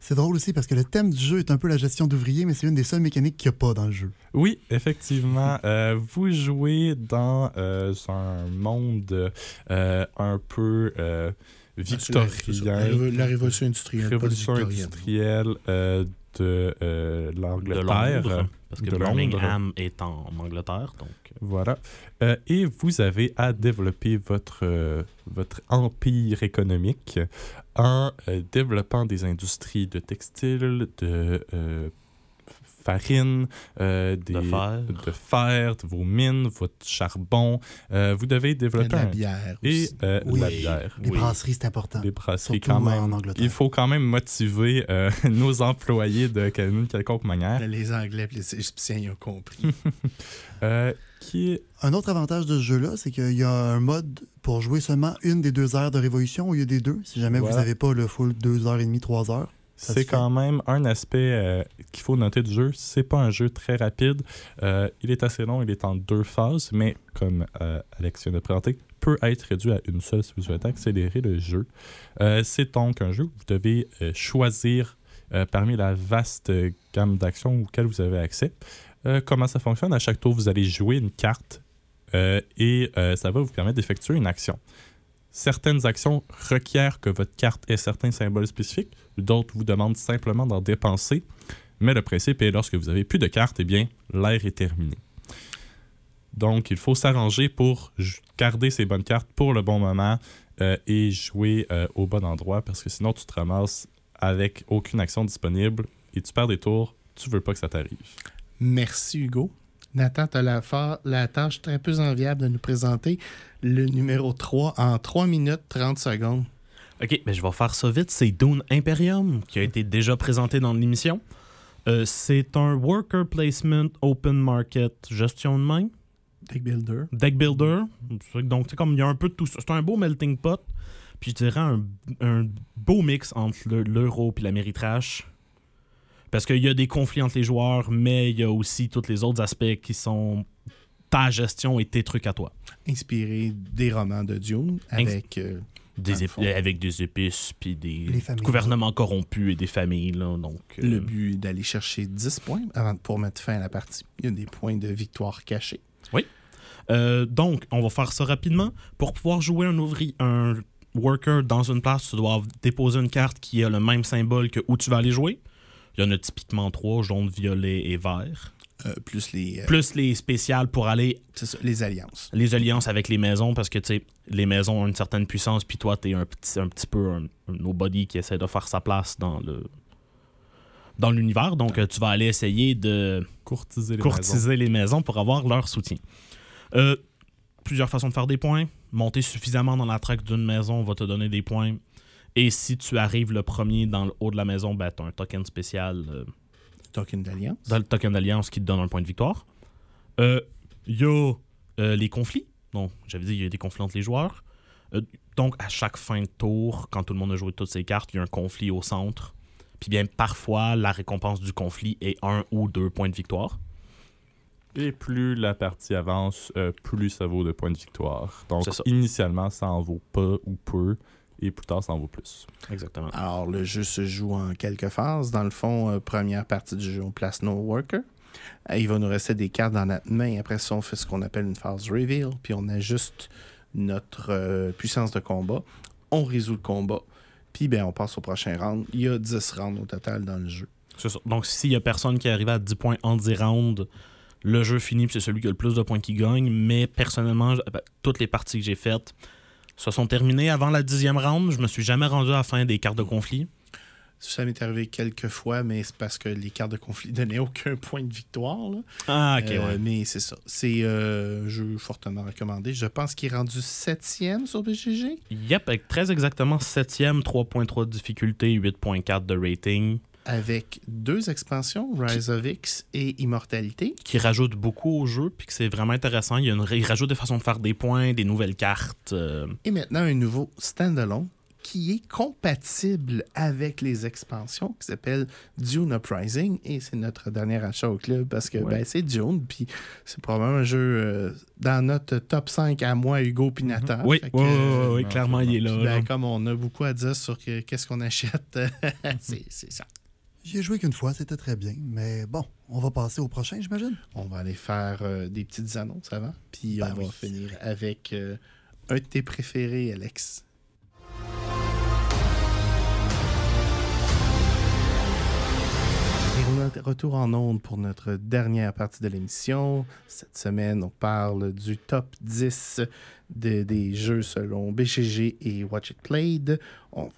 C'est drôle aussi parce que le thème du jeu est un peu la gestion d'ouvriers, mais c'est une des seules mécaniques qu'il n'y a pas dans le jeu. Oui, effectivement. Euh, vous jouez dans euh, un monde euh, un peu euh, Ah, victorien, la révolution industrielle, révolution industrielle euh, de euh, de l'Angleterre. Londres, parce que de Londres. Birmingham est en Angleterre, donc euh, Voilà. Euh, et vous avez à développer votre, euh, votre empire économique en euh, développant des industries de textile, de euh, farine, euh, des, de fer. de fer, de vos mines, votre charbon. Euh, vous devez développer de la un... bière Et euh, Oui. la bière. Les Oui. brasseries, c'est important. Les brasseries Surtout quand même. en Angleterre. Il faut quand même motiver euh, nos employés de d'une quelconque manière. Les Anglais et les Égyptiens ils ont compris. Euh, qui est Un autre avantage de ce jeu-là, c'est qu'il y a un mode pour jouer seulement une des deux heures de révolution au lieu des deux. Si jamais Voilà. vous n'avez pas le full deux heures et demie, trois heures. C'est quand même un aspect euh, qu'il faut noter du jeu. C'est pas un jeu très rapide. Euh, il est assez long, il est en deux phases, mais comme euh, Alex vient de présenter, peut être réduit à une seule si vous souhaitez accélérer le jeu. C'est donc un jeu où vous devez choisir parmi la vaste gamme d'actions auxquelles vous avez accès. Comment ça fonctionne? À chaque tour, vous allez jouer une carte et ça va vous permettre d'effectuer une action. Certaines actions requièrent que votre carte ait certains symboles spécifiques, d'autres vous demandent simplement d'en dépenser. Mais le principe est lorsque vous avez plus de cartes, eh bien, l'air est terminé. Donc, il faut s'arranger pour garder ces bonnes cartes pour le bon moment euh, et jouer euh, au bon endroit parce que sinon, tu te ramasses avec aucune action disponible et tu perds des tours. Tu veux pas que ça t'arrive. Merci Hugo. Nathan, tu as la, la tâche très peu enviable de nous présenter le numéro 3 en 3 minutes 30 secondes. Ok, ben je vais faire ça vite. C'est Dune Imperium qui a été déjà présenté dans l'émission. Euh, c'est un worker placement open market gestion de main, Deck Builder. deck builder. Donc, c'est comme il y a un peu de tout ça. C'est un beau melting pot. Puis je dirais un, un beau mix entre le- l'euro et l'améritrash. Parce qu'il y a des conflits entre les joueurs, mais il y a aussi tous les autres aspects qui sont ta gestion et tes trucs à toi. Inspiré des romans de Dune avec. euh, Des avec des épices, puis des gouvernements corrompus et des familles. Là, donc, euh, le but est d'aller chercher 10 points avant de pour mettre fin à la partie. Il y a des points de victoire cachés. Euh, donc, on va faire ça rapidement. Pour pouvoir jouer un ouvrier, un worker dans une place, tu dois déposer une carte qui a le même symbole que où tu vas aller jouer. Il y en a typiquement trois, jaune, violet et vert. Euh, plus les, euh, Plus les spéciales pour aller c'est ça, les alliances. les alliances avec les maisons parce que tu sais les maisons ont une certaine puissance puis toi t'es un petit un petit peu un, un nobody qui essaie de faire sa place dans le dans l'univers donc euh, tu vas aller essayer de Courtiser les maisons. courtiser les maisons pour avoir leur soutien. Euh, plusieurs façons de faire des points. Monter suffisamment dans la traque d'une maison va te donner des points. Et si tu arrives le premier dans le haut de la maison, ben, tu as un token spécial euh, Token d'alliance. dans le token d'alliance qui te donne un point de victoire. Euh, Il y a euh, les conflits. Donc, j'avais dit, il y a des conflits entre les joueurs. Euh, donc, à chaque fin de tour, quand tout le monde a joué toutes ses cartes, il y a un conflit au centre. Puis bien, parfois, la récompense du conflit est un ou deux points de victoire. Et plus la partie avance, euh, plus ça vaut de points de victoire. Donc, initialement, ça en vaut pas ou peu, et plus tard, ça en vaut plus. Exactement. Alors, le jeu se joue en quelques phases. Dans le fond, euh, première partie du jeu, on place nos workers. Euh, il va nous rester des cartes dans notre main. Après ça, on fait ce qu'on appelle une phase reveal, puis on ajuste notre euh, puissance de combat. On résout le combat, puis ben, on passe au prochain round. Il y a 10 rounds au total dans le jeu. C'est ça. Donc, s'il y a personne qui arrive à 10 points en 10 rounds, le jeu finit, puis c'est celui qui a le plus de points qui gagne. Mais personnellement, je- ben, toutes les parties que j'ai faites se sont terminées avant la dixième round. Je me suis jamais rendu à la fin des cartes de conflit. Ça m'est arrivé quelques fois, mais c'est parce que les cartes de conflit donnaient aucun point de victoire. là. Ah, ok, Euh, ouais. Mais c'est ça. C'est euh, un jeu fortement recommandé. Je pense qu'il est rendu septième sur BGG. Yep, avec très exactement 7e, 3.3 de difficulté, 8.4 de rating, avec deux expansions, Rise of X et Immortalité. qui rajoute beaucoup au jeu, puis que c'est vraiment intéressant. Il, y a une, il rajoute des façons de faire des points, des nouvelles cartes. euh, Et maintenant, un nouveau standalone qui est compatible avec les expansions qui s'appelle Dune Uprising. Et c'est notre dernier achat au club parce que Ouais. ben, c'est Dune. Puis c'est probablement un jeu euh, dans notre top 5 à moi, Hugo Pinata. Oui, Fait que, oui, euh, oui, oui, clairement, il est là. Puis, là. ben, comme on a beaucoup à dire sur que- qu'est-ce qu'on achète, c'est ça. J'y ai joué qu'une fois, c'était très bien. Mais bon, on va passer au prochain, j'imagine. On va aller faire euh, des petites annonces avant. Puis Ben on va finir avec euh, un de tes préférés, Alex. Est de retour en onde pour notre dernière partie de l'émission. Cette semaine, on parle du top 10 de- des jeux selon BGG et Watch It Played.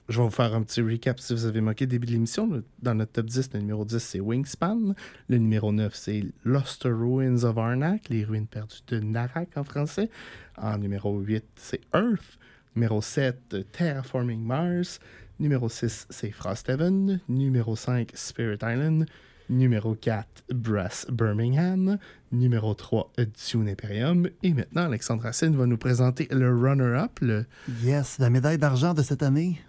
Je vais vous faire un petit recap si vous avez manqué le début de l'émission. Dans notre top 10, le numéro 10, c'est Wingspan. Le numéro 9, c'est Lost Ruins of Arnak, les ruines perdues de Narak en français. En numéro 8, c'est Earth. Numéro 7, Terraforming Mars. Numéro 6, c'est Frosthaven. Numéro 5, Spirit Island. Numéro 4, Brass Birmingham. Numéro 3, Dune Imperium. Et maintenant, Alexandre Racine va nous présenter le runner-up, le Yes, la médaille d'argent de cette année.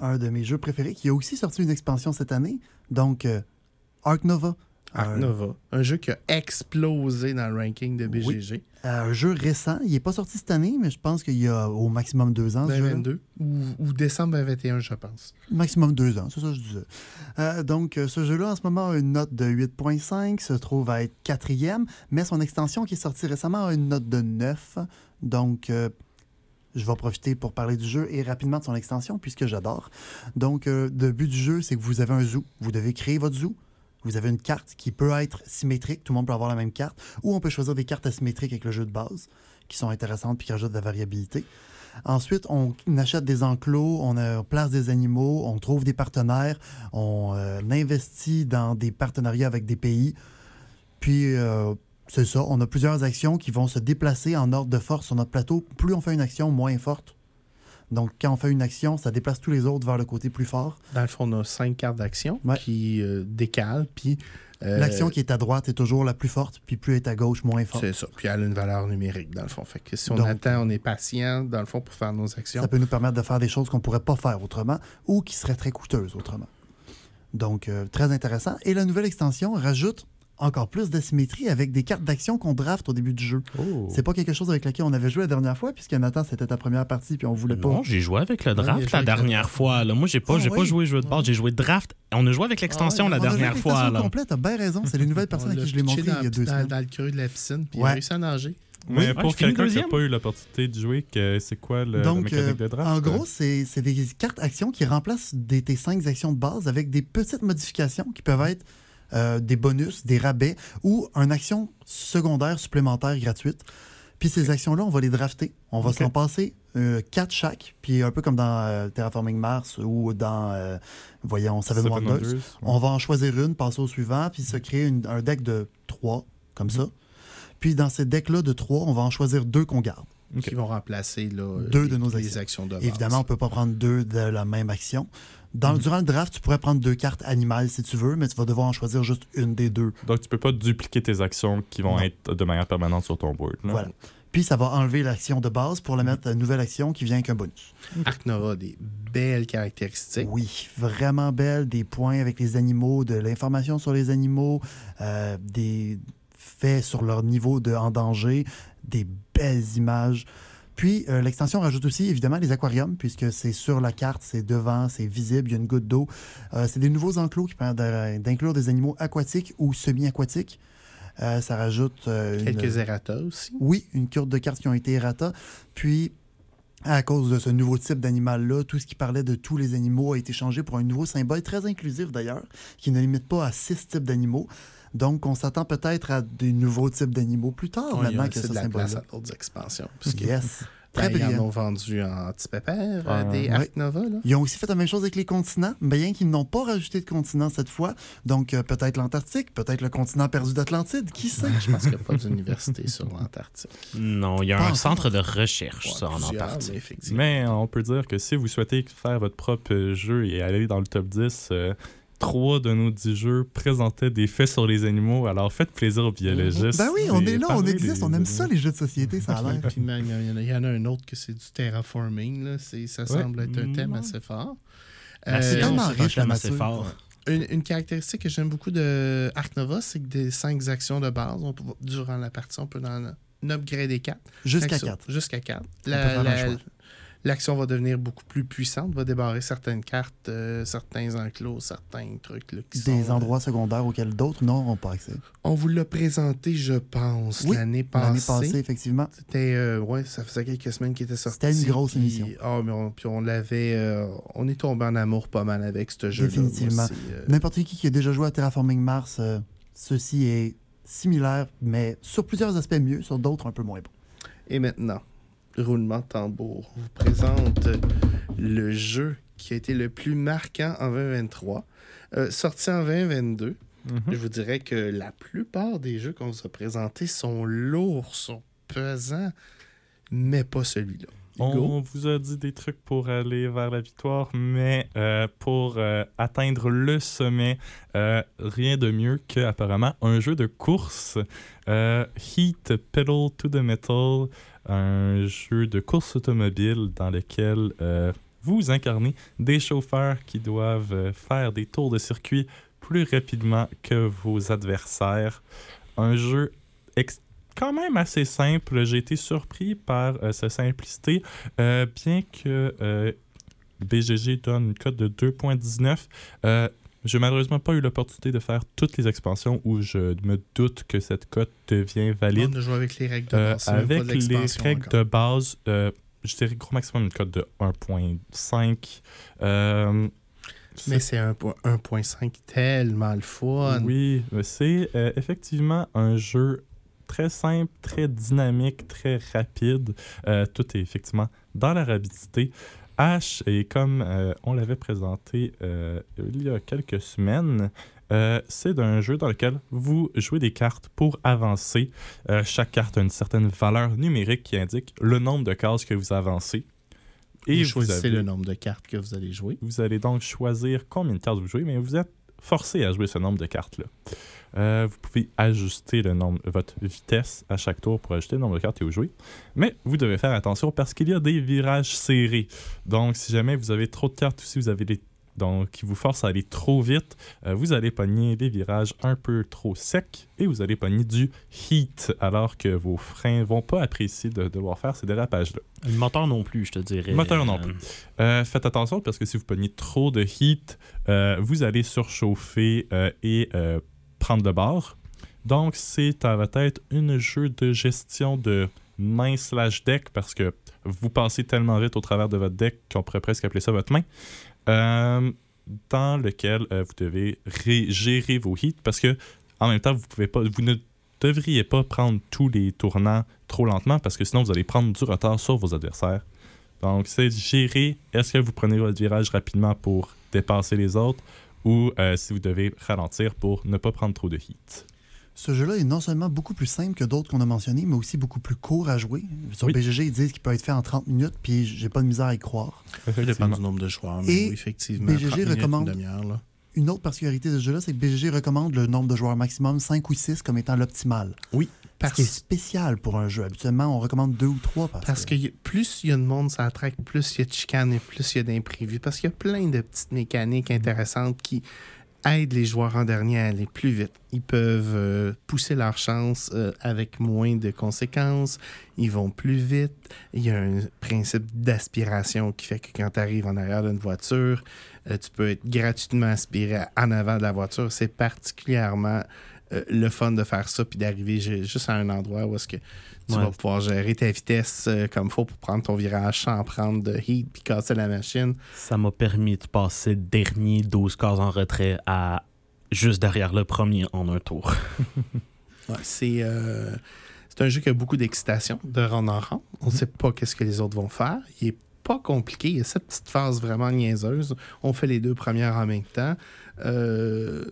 Un de mes jeux préférés qui a aussi sorti une expansion cette année. Donc, euh, Ark Nova. Un- Nova. Un jeu qui a explosé dans le ranking de BGG. Euh, un jeu récent. Il n'est pas sorti cette année, mais je pense qu'il y a au maximum deux ans. ce jeu-là. 2022 ou, ou décembre 2021, je pense. Maximum deux ans, c'est ça que je disais. Euh, donc, euh, ce jeu-là, en ce moment, a une note de 8.5, se trouve à être quatrième, mais son extension qui est sortie récemment a une note de 9. Donc, euh, je vais profiter pour parler du jeu et rapidement de son extension, puisque j'adore. Donc, euh, le but du jeu, c'est que vous avez un zoo. Vous devez créer votre zoo. Vous avez une carte qui peut être symétrique, tout le monde peut avoir la même carte, ou on peut choisir des cartes asymétriques avec le jeu de base, qui sont intéressantes puis qui rajoutent de la variabilité. Ensuite, on achète des enclos, on, place des animaux, on trouve des partenaires, on euh, investit dans des partenariats avec des pays. Puis, euh, c'est ça, on a plusieurs actions qui vont se déplacer en ordre de force sur notre plateau. Plus on fait une action, moins forte. Donc, quand on fait une action, ça déplace tous les autres vers le côté plus fort. Dans le fond, on a cinq cartes d'action Ouais. qui euh, décalent, puis... euh, L'action qui est à droite est toujours la plus forte, puis plus elle est à gauche, moins forte. C'est ça. Puis elle a une valeur numérique, dans le fond. Fait que si on Donc- attend, on est patient, dans le fond, pour faire nos actions. Ça peut nous permettre de faire des choses qu'on ne pourrait pas faire autrement ou qui seraient très coûteuses autrement. Donc, euh, très intéressant. Et la nouvelle extension rajoute encore plus d'asymétrie avec des cartes d'action qu'on draft au début du jeu. Oh. C'est pas quelque chose avec lequel on avait joué la dernière fois, puisque Nathan, c'était ta première partie, puis on voulait pas. Non, j'ai joué avec le il draft joué la le dernière fois. Là. Moi, j'ai pas, Ah, j'ai pas joué jeu de base, j'ai joué draft. On a joué avec l'extension Ah, la dernière fois. l'extension Là. complète, t'as bien raison. C'est les nouvelles personnes On à qui l'a je l'ai montré il y a deux dans, semaines. dans le creux de la piscine, puis il Ouais. a réussi à nager. Mais Ouais, pour quelqu'un qui n'a pas eu l'opportunité de jouer, que c'est quoi le, la Donc, mécanique euh, de draft? en gros, c'est c'est des cartes actions qui remplacent des, tes cinq actions de base avec des petites modifications qui peuvent être euh, des bonus, des rabais ou une action secondaire supplémentaire gratuite. Puis ces actions-là, on va les drafter. On va s'en passer euh, quatre chaque. Puis un peu comme dans euh, Terraforming Mars ou dans, euh, voyons, Seven, Seven Wonders. Wonders, ouais. On va en choisir une, passer au suivant, puis se créer une- un deck de trois, comme ça. Puis dans ces decks-là de trois, on va en choisir deux qu'on garde. Qui vont remplacer là, Deux les, de nos actions. actions de base. Évidemment, on ne peut pas prendre deux de la même action. Dans, Mhm. Durant le draft, tu pourrais prendre deux cartes animales si tu veux, mais tu vas devoir en choisir juste une des deux. Donc, tu peux pas dupliquer tes actions qui vont Non. être de manière permanente sur ton board. là. Voilà. Puis ça va enlever l'action de base pour la mettre à une nouvelle action qui vient avec un bonus. Arc des belles caractéristiques. Oui, vraiment belle. Des points avec les animaux, de l'information sur les animaux, euh, des faits sur leur niveau de en danger, des belles images. Puis euh, l'extension rajoute aussi évidemment les aquariums, puisque c'est sur la carte, c'est devant, c'est visible, il y a une goutte d'eau. Euh, c'est des nouveaux enclos qui permettent d'inclure des animaux aquatiques ou semi-aquatiques. Euh, ça rajoute une- Quelques errata aussi. oui, une carte de cartes qui ont été errata. Puis, à cause de ce nouveau type d'animal-là, tout ce qui parlait de tous les animaux a été changé pour un nouveau symbole, très inclusif d'ailleurs, qui ne limite pas à six types d'animaux. Donc, on s'attend peut-être à des nouveaux types d'animaux plus tard, a maintenant que ce de la place à d'autres expansions. Yes. ben, Très ils en ont vendu en petit pépère, euh, des Nova. Là. Ils ont aussi fait la même chose avec les continents, bien qu'ils n'ont pas rajouté de continent cette fois. Donc, euh, peut-être l'Antarctique, peut-être le continent perdu d'Atlantide, qui sait? Je pense qu'il n'y a pas d'université sur l'Antarctique. Non, il y a Pas un centre de recherche Ouais, ça, en Antarctique. mais effectivement. Mais on peut dire que si vous souhaitez faire votre propre jeu et aller dans le top 10, euh, trois de nos dix jeux présentaient des faits sur les animaux. Alors faites plaisir aux biologistes. Ben oui, on est là, on existe, on aime ça, les jeux de société, ça a l'air. Puis même, il y en a- il y, en a un autre que c'est du terraforming. Là. C'est- Ça semble être un thème assez fort. La Euh, c'est science, tellement riche, la assez fort. Une, une caractéristique que j'aime beaucoup de Arc Nova, c'est que des cinq actions de base, on peut- durant la partie, on peut en upgrader 4. Jusqu'à 4. Jusqu'à 4. peut faire un choix. L'action va devenir beaucoup plus puissante, va débarrer certaines cartes, euh, certains enclos, certains trucs. Là, qui Des sont, euh, endroits secondaires auxquels d'autres n'auront pas accès. On vous l'a présenté, je pense, Oui, l'année L'année passée. passée, effectivement. C'était, euh, ouais, ça faisait quelques semaines qu'il était sorti. C'était une grosse puis- émission. Ah, mais on, puis on l'avait. on est tombé en amour pas mal avec ce jeu-là. Définitivement. N'importe qui qui a déjà joué à Terraforming Mars, ceci est similaire, mais sur plusieurs aspects mieux, sur d'autres un peu moins bon. Et maintenant, roulement de tambour. On vous présente le jeu qui a été le plus marquant en 2023. Euh, sorti en 2022, Mhm. je vous dirais que la plupart des jeux qu'on vous a présentés sont lourds, sont pesants, mais pas celui-là. On vous a dit des trucs pour aller vers la victoire, mais euh, pour euh, atteindre le sommet, euh, rien de mieux que apparemment un jeu de course. Euh, Heat Pedal to the Metal, un jeu de course automobile dans lequel euh, vous incarnez des chauffeurs qui doivent euh, faire des tours de circuit plus rapidement que vos adversaires. Un jeu quand même assez simple. J'ai été surpris par euh, sa simplicité, bien que BGG donne une cote de 2.19. Euh, j'ai malheureusement pas eu l'opportunité de faire toutes les expansions où je me doute que cette cote devient valide. On a joué avec les règles de Euh, base. pas avec de les règles encore. de base, euh, je dirais gros maximum une cote de 1.5. Euh, Mais c'est un po- 1.5 tellement le fun. Oui, c'est euh, effectivement un jeu très simple, très dynamique, très rapide. Euh, tout est effectivement dans la rapidité. Ash, et comme euh, on l'avait présenté euh, il y a quelques semaines, euh, c'est un jeu dans lequel vous jouez des cartes pour avancer. Chaque carte a une certaine valeur numérique qui indique le nombre de cases que vous avancez. Et vous vous choisissez avez- le nombre de cartes que vous allez jouer. vous allez donc choisir combien de cartes vous jouez, mais vous êtes forcé à jouer ce nombre de cartes-là. Euh, vous pouvez ajuster votre vitesse à chaque tour pour ajuster le nombre de cartes que vous jouez. Mais vous devez faire attention parce qu'il y a des virages serrés. Donc, si jamais vous avez trop de cartes ou si vous avez des donc, qui vous forcent à aller trop vite, euh, vous allez pogner des virages un peu trop secs et vous allez pogner du heat alors que vos freins vont pas apprécier de devoir faire ces dérapages-là. Le moteur non plus, je te dirais. Le moteur non Euh, plus. Euh, faites attention parce que si vous pognez trop de heat, euh, vous allez surchauffer euh, et euh, prendre de bord. Donc, c'est à votre tête une jeu de gestion de main slash deck parce que vous passez tellement vite au travers de votre deck qu'on pourrait presque appeler ça votre main. Euh, dans lequel euh, vous devez gérer vos hits parce que en même temps, vous ne devriez pas prendre tous les tournants trop lentement parce que sinon vous allez prendre du retard sur vos adversaires. Donc, c'est gérer est-ce que vous prenez votre virage rapidement pour dépasser les autres ou euh, si vous devez ralentir pour ne pas prendre trop de hits. Ce jeu-là est non seulement beaucoup plus simple que d'autres qu'on a mentionnés, mais aussi beaucoup plus court à jouer. Sur Oui. BGG, ils disent qu'il peut être fait en 30 minutes, puis j'ai pas de misère à y croire. Ça dépend du nombre de joueurs, mais Et oui, effectivement. BGG 30 minutes, recommande- une. Une autre particularité de ce jeu-là, c'est que BGG recommande le nombre de joueurs maximum, 5 ou 6, comme étant l'optimal. Oui. Ce Parce, qui est spécial pour un jeu. Habituellement, on recommande deux ou trois parce, parce que plus il y a de monde la track, plus il y a de chicanes et plus il y a d'imprévus. Parce qu'il y a plein de petites mécaniques intéressantes qui aident les joueurs en dernier à aller plus vite. Ils peuvent euh, pousser leur chance euh, avec moins de conséquences. Ils vont plus vite. Il y a un principe d'aspiration qui fait que quand tu arrives en arrière d'une voiture, euh, tu peux être gratuitement aspiré en avant de la voiture. C'est particulièrement le fun de faire ça puis d'arriver ju- juste à un endroit où est-ce que tu Ouais. vas pouvoir gérer ta vitesse euh, comme faut pour prendre ton virage sans prendre de heat puis casser la machine. Ça m'a permis de passer le dernier 12 cases en retrait à juste derrière le premier en un tour. Ouais, c'est euh, c'est un jeu qui a beaucoup d'excitation de rang en rang. On ne sait pas qu'est-ce que les autres vont faire. Il est pas compliqué. Il y a cette petite phase vraiment niaiseuse. On fait les deux premières en même temps. Euh,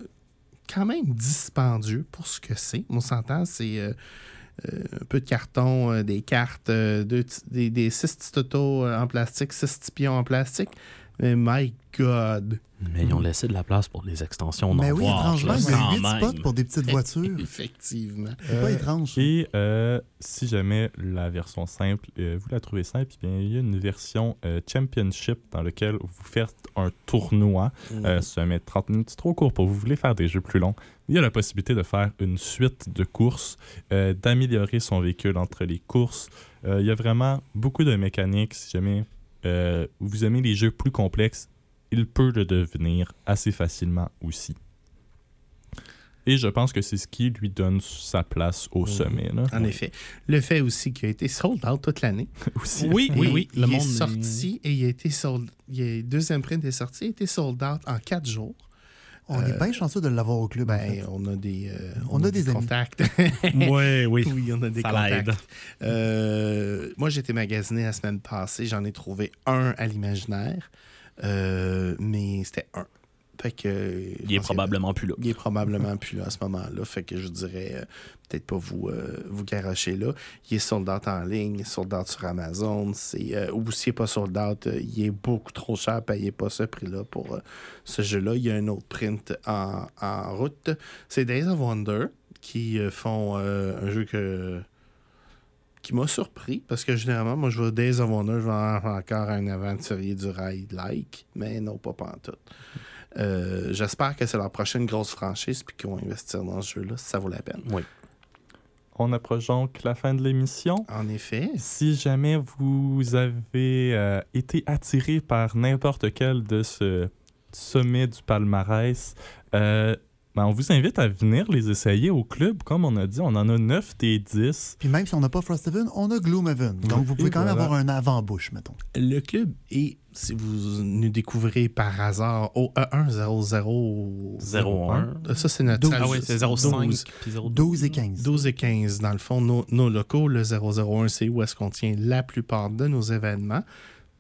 quand même dispendieux pour ce que c'est. On s'entend, c'est euh, un peu de carton, euh, des cartes, euh, des, des six petits euh, en plastique, six petits pions en plastique. Mais my God! Mais ils ont laissé de la place pour les extensions. Mais oui, étrangement, il y a quand 8 même. spots pour des petites voitures. Effectivement. C'est pas Euh, étrange. Et euh, si jamais la version simple, euh, vous la trouvez simple, eh bien, il y a une version euh, Championship dans laquelle vous faites un tournoi. Euh, si jamais 30 minutes c'est trop court pour vous, vous voulez faire des jeux plus longs, il y a la possibilité de faire une suite de courses, euh, d'améliorer son véhicule entre les courses. Euh, il y a vraiment beaucoup de mécaniques. Si jamais euh, vous aimez les jeux plus complexes, il peut le devenir assez facilement aussi. Et je pense que c'est ce qui lui donne sa place au Mhm. sommet. là. En effet. Le fait aussi qu'il a été sold out toute l'année. Aussi. Oui, oui, oui. Il Le est monde sorti et il a été sold. Il a, deuxième print est sorti, il a été sold out en quatre jours. On est bien chanceux de l'avoir au club. en Ben, fait. on a des, euh, On a des amis. contacts. Oui, oui. oui, on a des Ça contacts. l'aide. Euh, moi, j'ai été magasiné la semaine passée. J'en ai trouvé un à l'imaginaire, euh, mais c'était un. Fait que, Il est que- probablement plus là. Il est probablement plus là à ce moment-là. Fait que je dirais euh, peut-être pas vous, euh, vous garocher là. Il est sold out en ligne, sold out sur Amazon. C'est, euh, ou s'il n'est pas sold out, euh, il est beaucoup trop cher. Payez pas ce prix-là pour euh, ce jeu-là. Il y a un autre print en, en route. C'est Days of Wonder qui font un jeu que qui m'a surpris parce que généralement, moi, je vois Days of Wonder, je vois encore un aventurier du rail like, mais non, pas pantoute. Euh, J'espère que c'est leur prochaine grosse franchise puis qu'ils vont investir dans ce jeu-là si ça vaut la peine. Oui. On approche donc la fin de l'émission. En effet, Si jamais vous avez euh, été attiré par n'importe quel de ce sommet du palmarès, euh, ben, on vous invite à venir les essayer au club. Comme on a dit, on en a 9 des 10. Puis même si on n'a pas Frosthaven, on a Gloomhaven. Donc vous pouvez Et quand même avoir un avant-bouche, mettons. le club est, si vous nous découvrez par hasard, au E E100. 01. Ça, c'est notre 12. salle- Ah oui, c'est 05 12. puis 02. 12 et 15. 12 et 15, dans le fond, nos, nos locaux, le 001, c'est où est-ce qu'on tient la plupart de nos événements.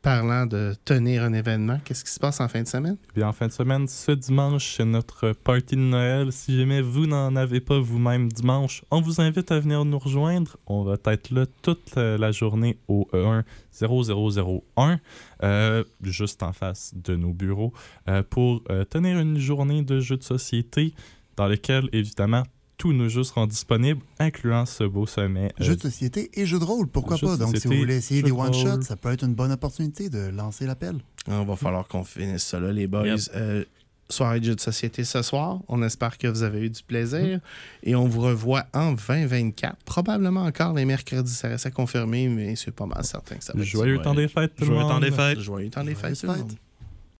Parlant de tenir un événement, qu'est-ce qui se passe en fin de semaine? Puis en fin de semaine, ce dimanche, c'est notre party de Noël. Si jamais vous n'en avez pas vous-même dimanche, on vous invite à venir nous rejoindre. On va être là toute la journée au E1 0001, euh, juste en face de nos bureaux, euh, pour euh, tenir une journée de jeux de société dans lequel, évidemment, tous nos jeux seront disponibles, incluant ce beau sommet. euh, Jeux de société et jeux de rôle, pourquoi Jeux pas? Donc si vous voulez essayer des de one-shots, ça peut être une bonne opportunité de lancer l'appel. On va falloir qu'on finisse ça là, les boys. Yep. Euh, soirée de jeux de société ce soir. On espère que vous avez eu du plaisir. Et on vous revoit en 2024. Probablement encore les mercredis. Ça reste à confirmer, mais c'est pas mal certain que ça va être Joyeux temps des fêtes, tout le Joyeux monde. temps des fêtes. Joyeux temps des fêtes, Joyeuses tout le fêtes. monde.